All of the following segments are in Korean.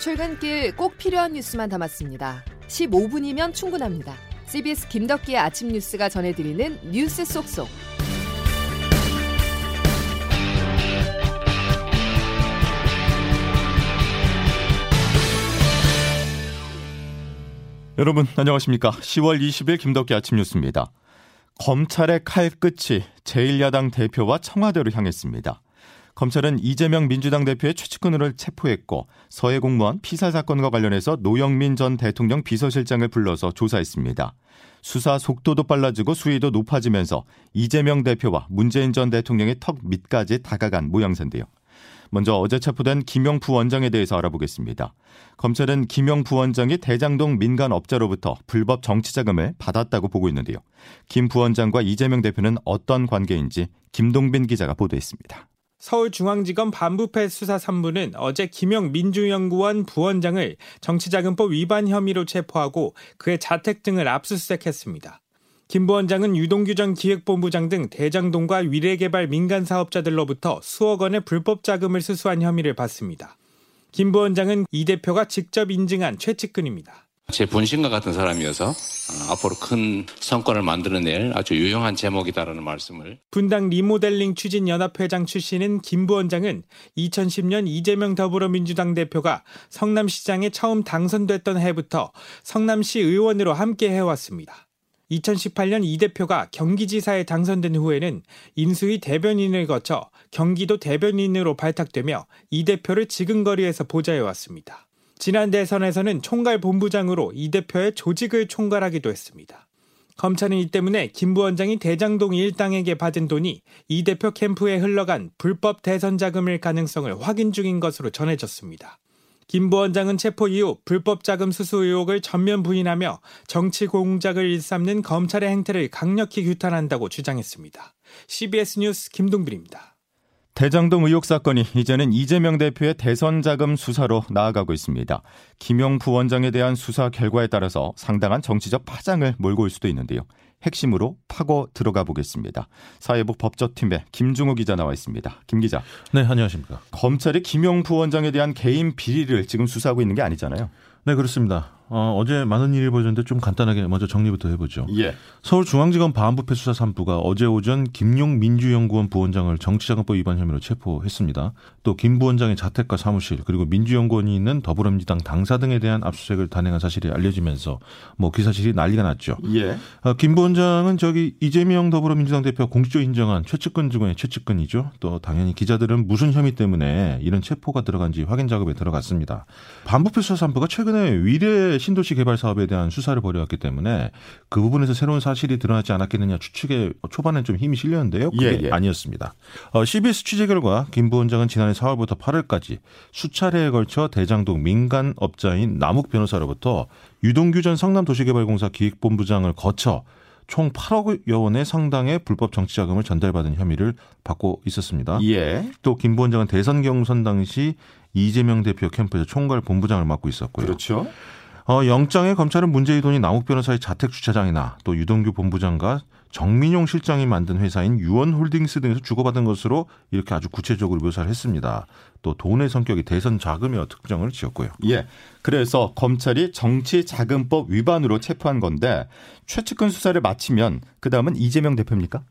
출근길 꼭 필요한 뉴스만 담았습니다. 15분이면 충분합니다. CBS 김덕기의 아침 뉴스가 전해드리는 뉴스 속속. 여러분 안녕하십니까? 10월 20일 김덕기 아침 뉴스입니다. 검찰의 칼끝이 제1야당 대표와 청와대로 향했습니다. 검찰은 이재명 민주당 대표의 최측근을 체포했고 서해 공무원 피살 사건과 관련해서 노영민 전 대통령 비서실장을 불러서 조사했습니다. 수사 속도도 빨라지고 수위도 높아지면서 이재명 대표와 문재인 전 대통령의 턱 밑까지 다가간 모양새인데요. 먼저 어제 체포된 김용 부원장에 대해서 알아보겠습니다. 검찰은 김용 부원장이 대장동 민간 업자로부터 불법 정치 자금을 받았다고 보고 있는데요. 김 부원장과 이재명 대표는 어떤 관계인지 김동빈 기자가 보도했습니다. 서울중앙지검 반부패 수사 3부는 어제 김영 민주연구원 부원장을 정치자금법 위반 혐의로 체포하고 그의 자택 등을 압수수색했습니다. 김 부원장은 유동규 전 기획본부장 등 대장동과 위례개발 민간 사업자들로부터 수억 원의 불법 자금을 수수한 혐의를 받습니다. 김 부원장은 이 대표가 직접 인증한 최측근입니다. 제 분신과 같은 사람이어서 어, 앞으로 큰 성과를 만들어낼 아주 유용한 제목이다라는 말씀을 분당 리모델링 추진 연합회장 출신인 김 부원장은 2010년 이재명 더불어민주당 대표가 성남시장에 처음 당선됐던 해부터 성남시 의원으로 함께 해왔습니다. 2018년 이 대표가 경기지사에 당선된 후에는 인수위 대변인을 거쳐 경기도 대변인으로 발탁되며 이 대표를 지근거리에서 보좌해왔습니다. 지난 대선에서는 총괄 본부장으로 이 대표의 조직을 총괄하기도 했습니다. 검찰은 이 때문에 김 부원장이 대장동 일당에게 받은 돈이 이 대표 캠프에 흘러간 불법 대선 자금일 가능성을 확인 중인 것으로 전해졌습니다. 김 부원장은 체포 이후 불법 자금 수수 의혹을 전면 부인하며 정치 공작을 일삼는 검찰의 행태를 강력히 규탄한다고 주장했습니다. CBS 뉴스 김동빈입니다. 대장동 의혹 사건이 이제는 이재명 대표의 대선 자금 수사로 나아가고 있습니다. 김용 부원장에 대한 수사 결과에 따라서 상당한 정치적 파장을 몰고 올 수도 있는데요. 핵심으로 파고 들어가 보겠습니다. 사회부 법조팀의 김중호 기자 나와 있습니다. 김 기자. 네, 안녕하십니까. 검찰이 김용 부원장에 대한 개인 비리를 지금 수사하고 있는 게 아니잖아요. 네, 그렇습니다. 어, 어제 많은 일이 벌어졌는데 좀 간단하게 먼저 정리부터 해보죠. 예. 서울중앙지검 반부패 수사 3부가 어제 오전 김용 민주연구원 부원장을 정치자금법 위반 혐의로 체포했습니다. 또 김 부원장의 자택과 사무실 그리고 민주연구원이 있는 더불어민주당 당사 등에 대한 압수수색을 단행한 사실이 알려지면서 뭐 기사실이 난리가 났죠. 예. 어, 김 부원장은 저기 이재명 더불어민주당 대표 공식적으로 인정한 최측근 중에 최측근이죠. 또 당연히 기자들은 무슨 혐의 때문에 이런 체포가 들어간지 확인 작업에 들어갔습니다. 반부패 수사 3부가 최근에 위례 신도시 개발 사업에 대한 수사를 벌여왔기 때문에 그 부분에서 새로운 사실이 드러나지 않았겠느냐 추측에 초반엔 좀 힘이 실렸는데요. 그게 예, 예. 아니었습니다. 어, CBS 취재 결과 김 부원장은 지난해 4월부터 8월까지 수차례에 걸쳐 대장동 민간 업자인 남욱 변호사로부터 유동규 전 성남도시개발공사 기획본부장을 거쳐 총 8억여 원의 상당의 불법 정치자금을 전달받은 혐의를 받고 있었습니다. 예. 또 김 부원장은 대선 경선 당시 이재명 대표 캠프에서 총괄 본부장을 맡고 있었고요. 그렇죠. 어, 영장에 검찰은 문재인 돈이 남욱 변호사의 자택 주차장이나 또 유동규 본부장과 정민용 실장이 만든 회사인 유원홀딩스 등에서 주고받은 것으로 이렇게 아주 구체적으로 묘사를 했습니다. 또 돈의 성격이 대선 자금이어 특정을 지었고요. 예. 그래서 검찰이 정치자금법 위반으로 체포한 건데 최측근 수사를 마치면 그 다음은 이재명 대표입니까?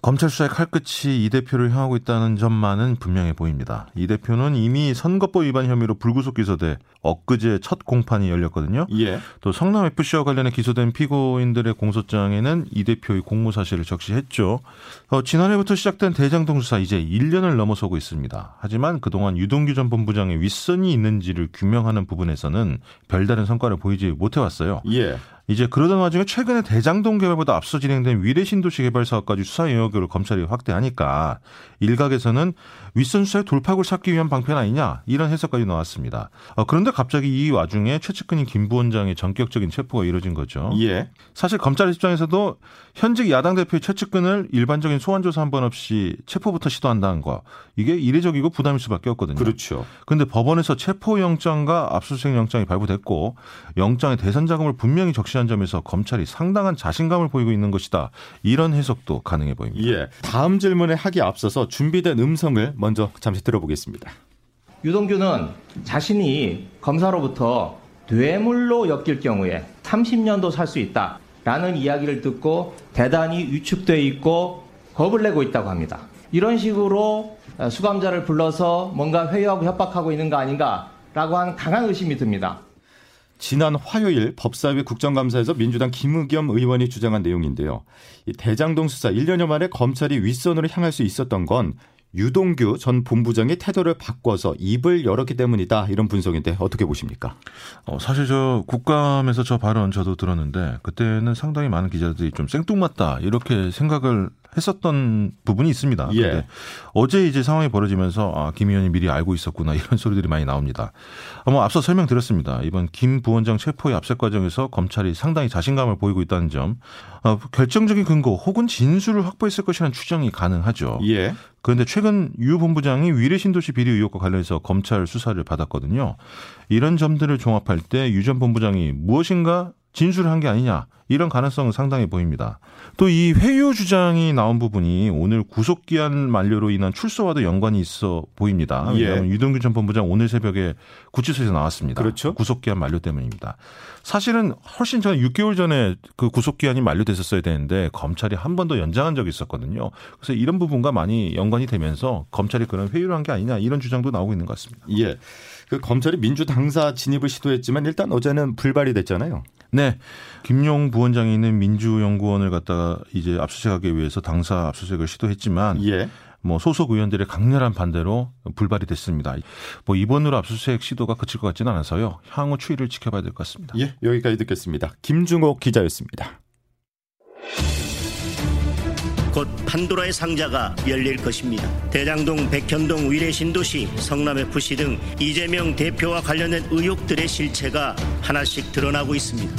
검찰 수사의 칼끝이 이 대표를 향하고 있다는 점만은 분명해 보입니다. 이 대표는 이미 선거법 위반 혐의로 불구속 기소돼 엊그제 첫 공판이 열렸거든요. 예. 또 성남 FC와 관련해 기소된 피고인들의 공소장에는 이 대표의 공모 사실을 적시했죠. 어, 지난해부터 시작된 대장동 수사 이제 1년을 넘어서고 있습니다. 하지만 그동안 유동규 전 본부장의 윗선이 있는지를 규명하는 부분에서는 별다른 성과를 보이지 못해왔어요. 예. 이제 그러던 와중에 최근에 대장동 개발보다 앞서 진행된 위례 신도시 개발 사업까지 수사 영역을 검찰이 확대하니까 일각에서는 윗선 수사의 돌파구를 찾기 위한 방편 아니냐 이런 해석까지 나왔습니다. 어, 그런데 갑자기 이 와중에 최측근인 김 부원장의 전격적인 체포가 이뤄진 거죠. 예. 사실 검찰 입장에서도 현직 야당 대표의 최측근을 일반적인 소환 조사 한 번 없이 체포부터 시도한다는 거 이게 이례적이고 부담일 수밖에 없거든요. 그렇죠. 근데 법원에서 체포 영장과 압수수색 영장이 발부됐고 영장의 대선 자금을 분명히 적시한 점에서 검찰이 상당한 자신감을 보이고 있는 것이다. 이런 해석도 가능해 보입니다. 예. 다음 질문에 하기 앞서서 준비된 음성을 먼저 잠시 들어보겠습니다. 유동규는 자신이 검사로부터 뇌물로 엮일 경우에 30년도 살 수 있다 라는 이야기를 듣고 대단히 위축돼 있고 겁을 내고 있다고 합니다. 이런 식으로 수감자를 불러서 뭔가 회유하고 협박하고 있는 거 아닌가라고 하는 강한 의심이 듭니다. 지난 화요일 법사위 국정감사에서 민주당 김의겸 의원이 주장한 내용인데요. 이 대장동 수사 1년여 만에 검찰이 윗선으로 향할 수 있었던 건 유동규 전 본부장이 태도를 바꿔서 입을 열었기 때문이다 이런 분석인데 어떻게 보십니까? 어, 사실 저 국감에서 저 발언 저도 들었는데 그때는 상당히 많은 기자들이 좀 생뚱맞다 이렇게 생각을 했었던 부분이 있습니다. 예. 어제 이제 상황이 벌어지면서 아, 김 의원이 미리 알고 있었구나 이런 소리들이 많이 나옵니다. 아, 뭐 앞서 설명드렸습니다. 이번 김 부원장 체포의 압색 과정에서 검찰이 상당히 자신감을 보이고 있다는 점, 어, 결정적인 근거 혹은 진술을 확보했을 것이라는 추정이 가능하죠. 예. 그런데 최근 유 본부장이 위례 신도시 비리 의혹과 관련해서 검찰 수사를 받았거든요. 이런 점들을 종합할 때 유 전 본부장이 무엇인가 진술을 한 게 아니냐 이런 가능성은 상당히 보입니다. 또 이 회유 주장이 나온 부분이 오늘 구속 기한 만료로 인한 출소와도 연관이 있어 보입니다. 예. 왜냐하면 유동규 전 본부장 오늘 새벽에 구치소에서 나왔습니다. 그렇죠. 구속 기한 만료 때문입니다. 사실은 훨씬 전 6개월 전에 그 구속 기한이 만료됐었어야 되는데 검찰이 한 번 더 연장한 적이 있었거든요. 그래서 이런 부분과 많이 연관이 되면서 검찰이 그런 회유를 한 게 아니냐 이런 주장도 나오고 있는 것 같습니다. 예. 그 검찰이 민주 당사 진입을 시도했지만 일단 어제는 불발이 됐잖아요. 네. 김용 부원장이 있는 민주연구원을 갖다가 이제 압수수색하기 위해서 당사 압수수색을 시도했지만 예. 뭐 소속 의원들의 강렬한 반대로 불발이 됐습니다. 뭐 이번으로 압수수색 시도가 그칠 것 같지는 않아서요. 향후 추이를 지켜봐야 될 것 같습니다. 예. 여기까지 듣겠습니다. 김중호 기자였습니다. 곧 판도라의 상자가 열릴 것입니다. 대장동, 백현동, 위례 신도시, 성남 FC 등 이재명 대표와 관련된 의혹들의 실체가 하나씩 드러나고 있습니다.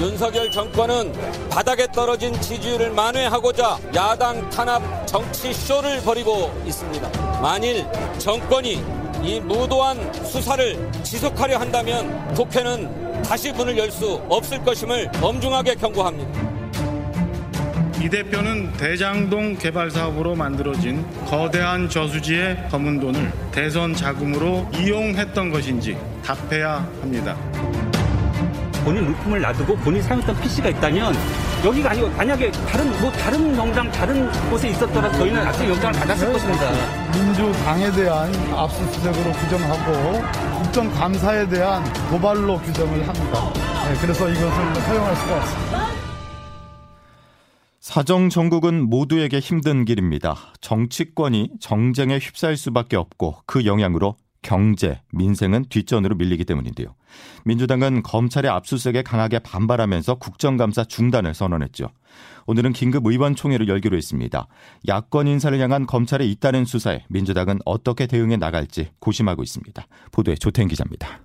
윤석열 정권은 바닥에 떨어진 지지율을 만회하고자 야당 탄압 정치 쇼를 벌이고 있습니다. 만일 정권이 이 무도한 수사를 지속하려 한다면 국회는 다시 문을 열 수 없을 것임을 엄중하게 경고합니다. 이 대표는 대장동 개발 사업으로 만들어진 거대한 저수지의 검은 돈을 대선 자금으로 이용했던 것인지 답해야 합니다. 본인 물품을 놔두고 본인이 사용했던 PC가 있다면 여기가 아니고 만약에 다른 뭐 다른 농장 다른 곳에 있었더라도 저희는 압수 영장을 받았을 것입니다. 민주당에 대한 압수수색으로 규정하고 국정감사에 대한 도발로 규정을 합니다. 네, 그래서 이것을 허용할 수가 없습니다. 사정 정국은 모두에게 힘든 길입니다. 정치권이 정쟁에 휩싸일 수밖에 없고 그 영향으로 경제, 민생은 뒷전으로 밀리기 때문인데요. 민주당은 검찰의 압수수색에 강하게 반발하면서 국정감사 중단을 선언했죠. 오늘은 긴급 의원총회를 열기로 했습니다. 야권 인사를 향한 검찰의 잇따른 수사에 민주당은 어떻게 대응해 나갈지 고심하고 있습니다. 보도에 조태인 기자입니다.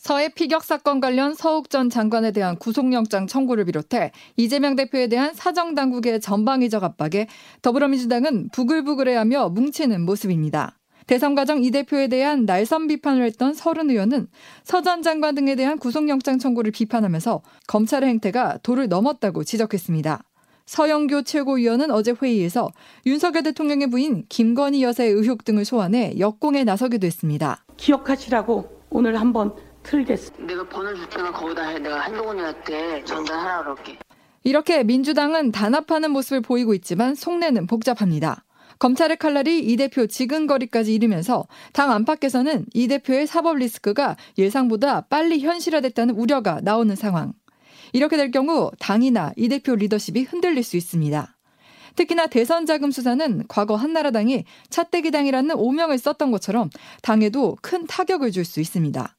서해 피격 사건 관련 서욱 전 장관에 대한 구속영장 청구를 비롯해 이재명 대표에 대한 사정 당국의 전방위적 압박에 더불어민주당은 부글부글해하며 뭉치는 모습입니다. 대선 과정 이 대표에 대한 날선 비판을 했던 서른 의원은 서 전 장관 등에 대한 구속영장 청구를 비판하면서 검찰의 행태가 도를 넘었다고 지적했습니다. 서영교 최고위원은 어제 회의에서 윤석열 대통령의 부인 김건희 여사의 의혹 등을 소환해 역공에 나서기도 했습니다. 기억하시라고 오늘 한번 틀겠습니다. 내가 번호 줄 테니까 거기다 해. 내가 한동훈이한테 전달하라 그럴게. 이렇게 민주당은 단합하는 모습을 보이고 있지만 속내는 복잡합니다. 검찰의 칼날이 이 대표 지근거리까지 이르면서 당 안팎에서는 이 대표의 사법 리스크가 예상보다 빨리 현실화됐다는 우려가 나오는 상황. 이렇게 될 경우 당이나 이 대표 리더십이 흔들릴 수 있습니다. 특히나 대선 자금 수사는 과거 한나라당이 차떼기당이라는 오명을 썼던 것처럼 당에도 큰 타격을 줄 수 있습니다.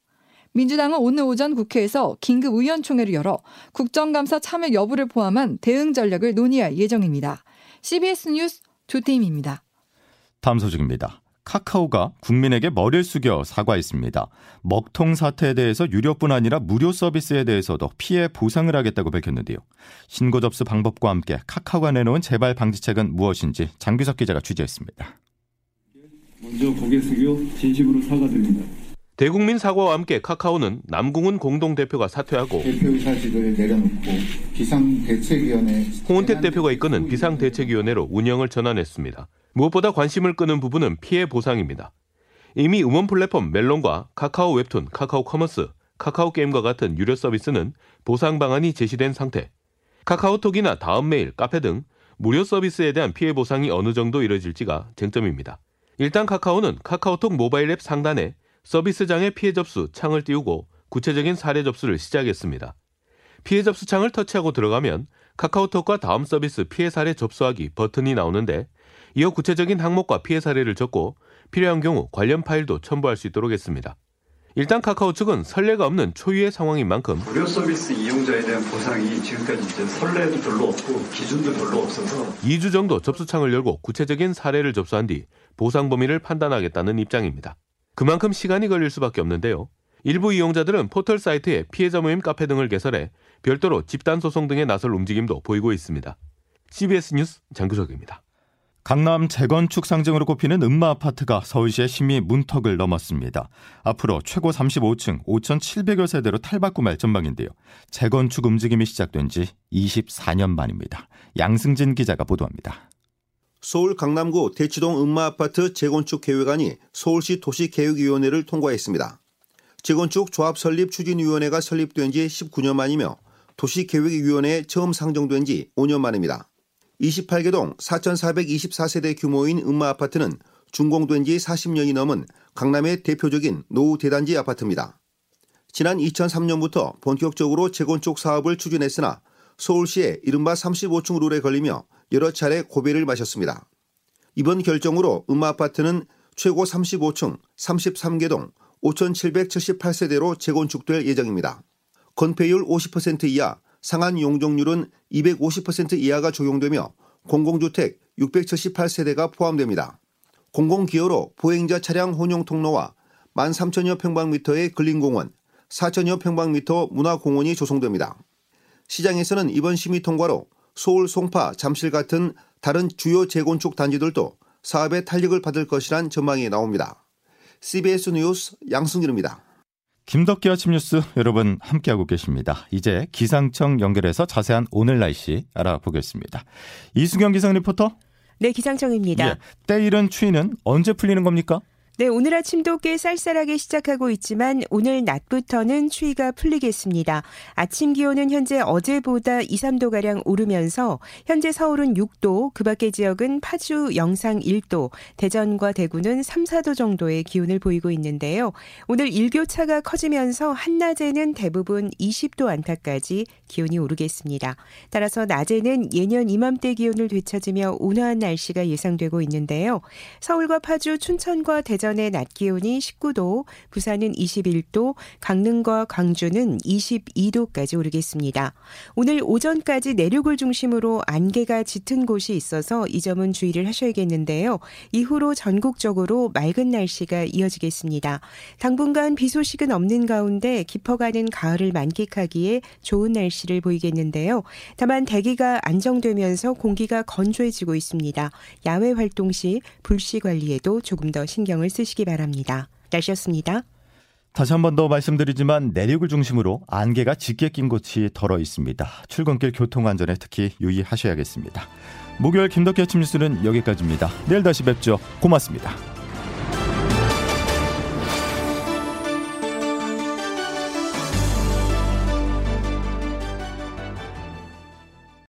민주당은 오늘 오전 국회에서 긴급 의원총회를 열어 국정감사 참여 여부를 포함한 대응 전략을 논의할 예정입니다. CBS 뉴스 조태임입니다. 다음 소식입니다. 카카오가 국민에게 머리를 숙여 사과했습니다. 먹통 사태에 대해서 유료뿐 아니라 무료 서비스에 대해서도 피해 보상을 하겠다고 밝혔는데요. 신고 접수 방법과 함께 카카오가 내놓은 재발 방지책은 무엇인지 장규석 기자가 취재했습니다. 먼저 고개 숙여 진심으로 사과드립니다. 대국민 사과와 함께 카카오는 남궁훈 공동대표가 사퇴하고 대표 사직을 내려놓고 비상대책위원회 홍은택 대표가 이끄는 비상대책위원회로 운영을 전환했습니다. 무엇보다 관심을 끄는 부분은 피해 보상입니다. 이미 음원 플랫폼 멜론과 카카오 웹툰, 카카오 커머스, 카카오 게임과 같은 유료 서비스는 보상 방안이 제시된 상태. 카카오톡이나 다음 메일, 카페 등 무료 서비스에 대한 피해 보상이 어느 정도 이뤄질지가 쟁점입니다. 일단 카카오는 카카오톡 모바일 앱 상단에 서비스장의 피해 접수 창을 띄우고 구체적인 사례 접수를 시작했습니다. 피해 접수 창을 터치하고 들어가면 카카오톡과 다음 서비스 피해 사례 접수하기 버튼이 나오는데 이어 구체적인 항목과 피해 사례를 적고 필요한 경우 관련 파일도 첨부할 수 있도록 했습니다. 일단 카카오 측은 선례가 없는 초유의 상황인 만큼 무료 서비스 이용자에 대한 보상이 지금까지 이제 선례도 별로 없고 기준도 별로 없어서 2주 정도 접수창을 열고 구체적인 사례를 접수한 뒤 보상 범위를 판단하겠다는 입장입니다. 그만큼 시간이 걸릴 수밖에 없는데요. 일부 이용자들은 포털 사이트에 피해자 모임 카페 등을 개설해 별도로 집단 소송 등에 나설 움직임도 보이고 있습니다. CBS 뉴스 장규석입니다. 강남 재건축 상징으로 꼽히는 음마 아파트가 서울시의 심의 문턱을 넘었습니다. 앞으로 최고 35층 5,700여 세대로 탈바꿈할 전망인데요. 재건축 움직임이 시작된 지 24년 만입니다. 양승진 기자가 보도합니다. 서울 강남구 대치동 음마아파트 재건축 계획안이 서울시 도시계획위원회를 통과했습니다. 재건축 조합 설립 추진위원회가 설립된 지 19년 만이며 도시계획위원회에 처음 상정된 지 5년 만입니다. 28개 동 4,424세대 규모인 음마아파트는 준공된 지 40년이 넘은 강남의 대표적인 노후 대단지 아파트입니다. 지난 2003년부터 본격적으로 재건축 사업을 추진했으나 서울시의 이른바 35층 룰에 걸리며 여러 차례 고배를 마셨습니다. 이번 결정으로 음마아파트는 최고 35층 33개 동 5,778세대로 재건축될 예정입니다. 건폐율 50% 이하, 상한 용적률은 250% 이하가 적용되며 공공주택 678세대가 포함됩니다. 공공기여로 보행자 차량 혼용 통로와 13,000여 평방미터의 근린공원, 4,000여 평방미터 문화공원이 조성됩니다. 시장에서는 이번 심의 통과로 서울 송파, 잠실 같은 다른 주요 재건축 단지들도 사업의 탄력을 받을 것이란 전망이 나옵니다. CBS 뉴스 양승길입니다. 김덕기 아침 뉴스 여러분 함께하고 계십니다. 이제 기상청 연결해서 자세한 오늘 날씨 알아보겠습니다. 이수경 기상 리포터. 네, 기상청입니다. 예, 때이른 추위는 언제 풀리는 겁니까? 네, 오늘 아침도 꽤 쌀쌀하게 시작하고 있지만 오늘 낮부터는 추위가 풀리겠습니다. 아침 기온은 현재 어제보다 2, 3도 가량 오르면서 현재 서울은 6도, 그 밖의 지역은 파주, 영상 1도, 대전과 대구는 3, 4도 정도의 기온을 보이고 있는데요. 오늘 일교차가 커지면서 한낮에는 대부분 20도 안팎까지 기온이 오르겠습니다. 따라서 낮에는 예년 이맘때 기온을 되찾으며 온화한 날씨가 예상되고 있는데요. 서울과 파주, 춘천과 대전 오전의 낮 기온이 19도, 부산은 21도, 강릉과 광주는 22도까지 오르겠습니다. 오늘 오전까지 내륙을 중심으로 안개가 짙은 곳이 있어서 이 점은 주의를 하셔야겠는데요. 이후로 전국적으로 맑은 날씨가 이어지겠습니다. 당분간 비 소식은 없는 가운데 깊어가는 가을을 만끽하기에 좋은 날씨를 보이겠는데요. 다만 대기가 안정되면서 공기가 건조해지고 있습니다. 야외 활동 시 불씨 관리에도 조금 더 신경을 쓰 시기 바랍니다. 날씨였습니다. 다시 한 번 더 말씀드리지만 내륙을 중심으로 안개가 짙게 낀 곳이 덜어 있습니다. 출근길 교통 안전에 특히 유의하셔야겠습니다. 목요일 김덕기 아침 뉴스는 여기까지입니다. 내일 다시 뵙죠. 고맙습니다.